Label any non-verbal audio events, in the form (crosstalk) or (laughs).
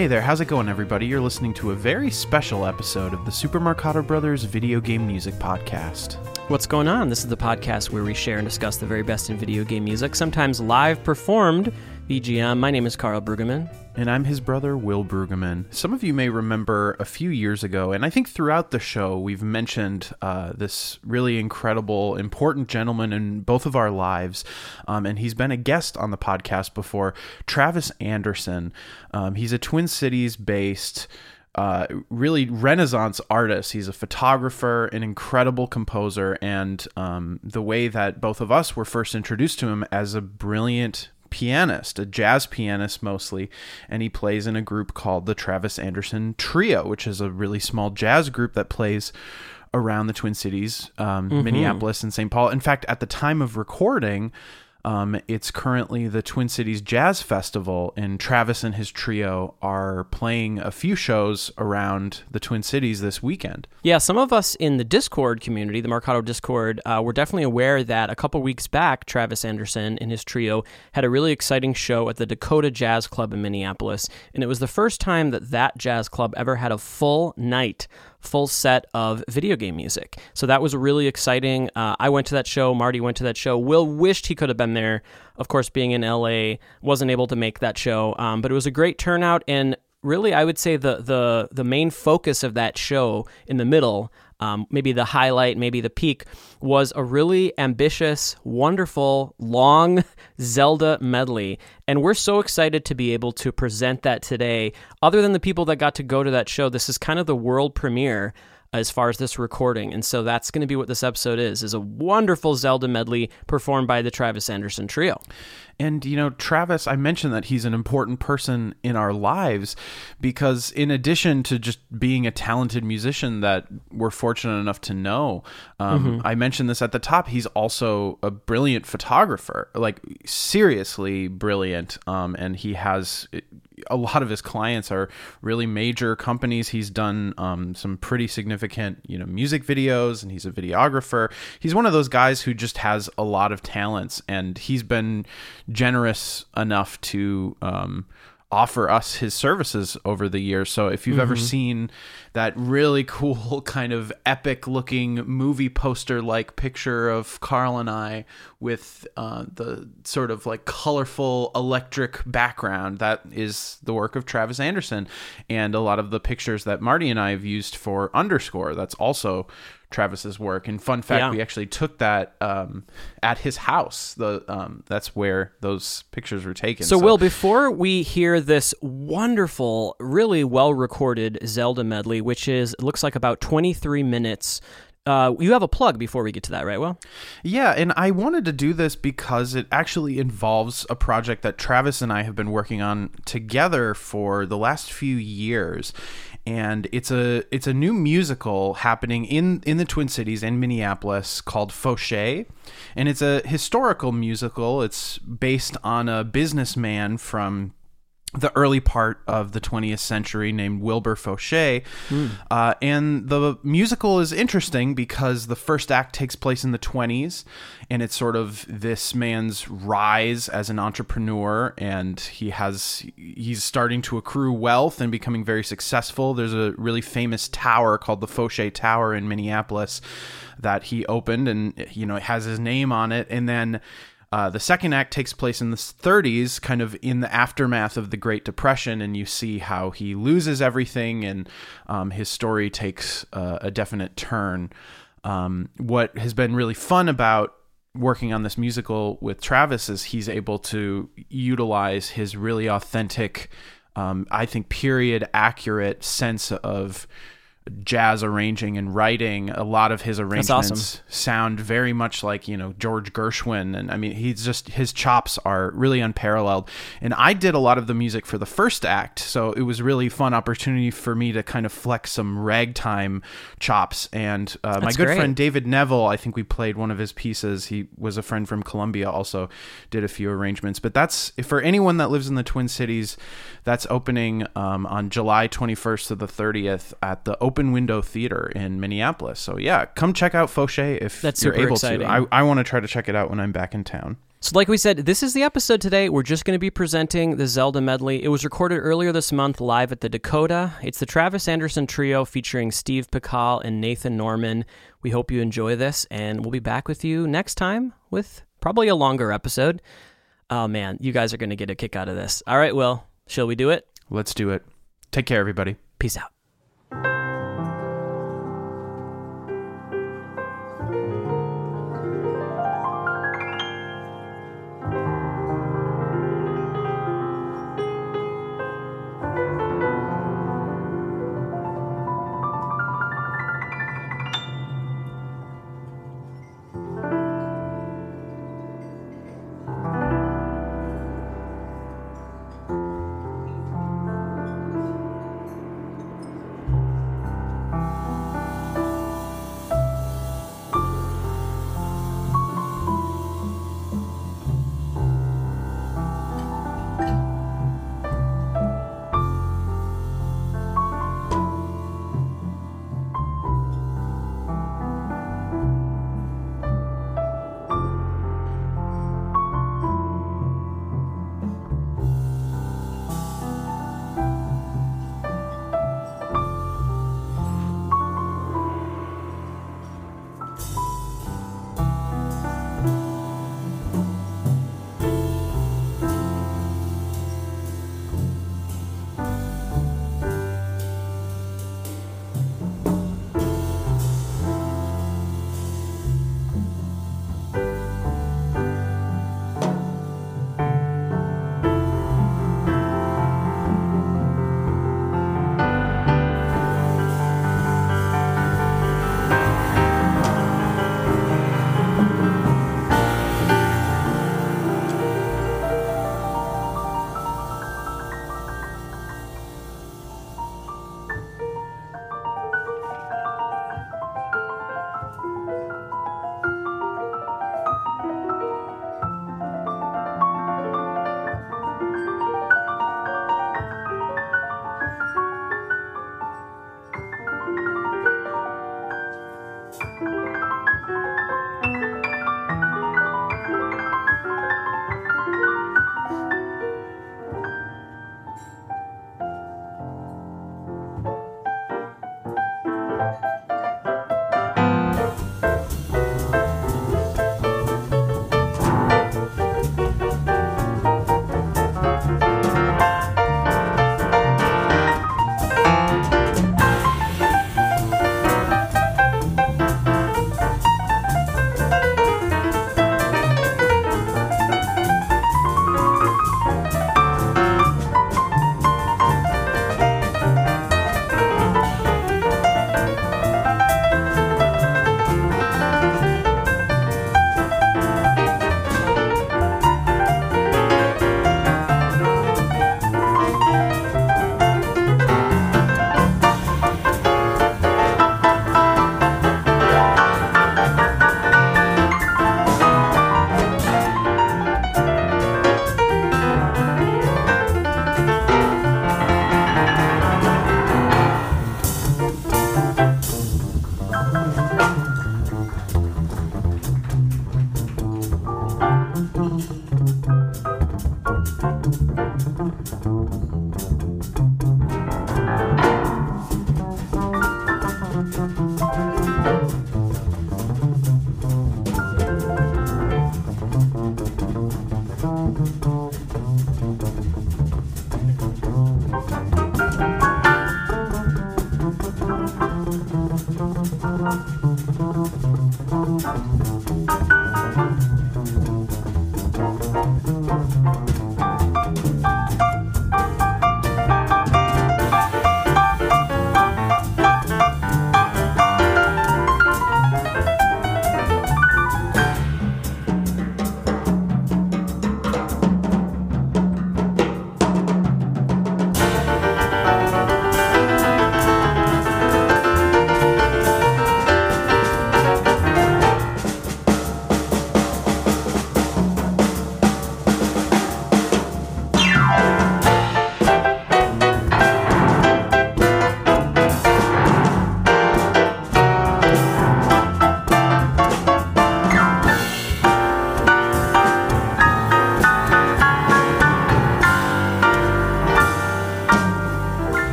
Hey there, how's it going, everybody? You're listening to a very special episode of the Super Marcato Brothers Video Game Music Podcast. What's going on? This is the podcast where we share and discuss the very best in video game music, sometimes live performed. VGM. My name is Karl Brueggemann. And I'm his brother, Will Brueggemann. Some of you may remember a few years ago, and I think throughout the show, we've mentioned uh, this really incredible, important gentleman in both of our lives. Um, and he's been a guest on the podcast before, Travis Anderson. Um, he's a Twin Cities based uh, really renaissance artist. He's a photographer, an incredible composer, and um, the way that both of us were first introduced to him as a brilliant pianist, a jazz pianist mostly, and he plays in a group called the Travis Anderson Trio, which is a really small jazz group that plays around the Twin Cities, um, mm-hmm. Minneapolis, and St. Paul. In fact, at the time of recording, um, it's currently the Twin Cities Jazz Festival, and Travis and his trio are playing a few shows around the Twin Cities this weekend. Yeah, some of us in the Discord community, the Marcato Discord, uh, were definitely aware that a couple weeks back, Travis Anderson and his trio had a really exciting show at the Dakota Jazz Club in Minneapolis, and it was the first time that that jazz club ever had a full night full set of video game music. So that was really exciting. Uh, I went to that show. Marty went to that show. Will wished he could have been there. Of course, being in LA, wasn't able to make that show. Um, but it was a great turnout, and really, I would say the the the main focus of that show in the middle um, maybe the highlight, maybe the peak, was a really ambitious, wonderful, long (laughs) Zelda medley. And we're so excited to be able to present that today. Other than the people that got to go to that show, this is kind of the world premiere as far as this recording. And so that's going to be what this episode is, is a wonderful Zelda medley performed by the Travis Anderson Trio. And, you know, Travis, I mentioned that he's an important person in our lives because, in addition to just being a talented musician that we're fortunate enough to know, um, mm-hmm. I mentioned this at the top, he's also a brilliant photographer, like seriously brilliant. Um, and he has a lot of his clients are really major companies. He's done um, some pretty significant, you know, music videos, and he's a videographer. He's one of those guys who just has a lot of talents, and he's been generous enough to um, offer us his services over the years. So if you've mm-hmm. ever seen that really (laughs) cool kind of epic looking movie poster like picture of Karl and I with uh, the sort of like colorful electric background, that is the work of Travis Anderson. And a lot of the pictures that Marty and I have used for underscore, that's also Travis's work. And fun fact, yeah. we actually took that um, at his house. The um, that's where those pictures were taken. So, so, Will, before we hear this wonderful, really well recorded Zelda medley, which is looks like about twenty three minutes. Uh, you have a plug before we get to that, right? Well, yeah, and I wanted to do this because it actually involves a project that Travis and I have been working on together for the last few years and it's a it's a new musical happening in in the Twin Cities in Minneapolis called Foshay, and it's a historical musical. It's based on a businessman from the early part of the 20th century named Wilbur Foshay. Mm. Uh, and the musical is interesting because the first act takes place in the 20s, and it's sort of this man's rise as an entrepreneur, and he has he's starting to accrue wealth and becoming very successful. There's a really famous tower called the Foshay Tower in Minneapolis that he opened, and you know it has his name on it, and then uh, the second act takes place in the 30s, kind of in the aftermath of the Great Depression, and you see how he loses everything and um, his story takes uh, a definite turn. Um, what has been really fun about working on this musical with Travis is he's able to utilize his really authentic, um, I think, period accurate sense of jazz arranging and writing, a lot of his arrangements awesome. sound very much like you know George Gershwin, and I mean he's just his chops are really unparalleled. And I did a lot of the music for the first act, so it was really fun opportunity for me to kind of flex some ragtime chops. And uh, my good great. friend David Neville, I think we played one of his pieces. He was a friend from Columbia, also did a few arrangements. But that's for anyone that lives in the Twin Cities. That's opening um, on July 21st to the 30th at the Open Window Theater in Minneapolis. So yeah, come check out Foshay if That's you're able exciting. to. I, I want to try to check it out when I'm back in town. So, like we said, this is the episode today. We're just going to be presenting the Zelda medley. It was recorded earlier this month live at the Dakota. It's the Travis Anderson Trio featuring Steve Pikal and Nathan Norman. We hope you enjoy this, and we'll be back with you next time with probably a longer episode. Oh man, you guys are going to get a kick out of this. All right, Will, shall we do it? Let's do it. Take care, everybody. Peace out.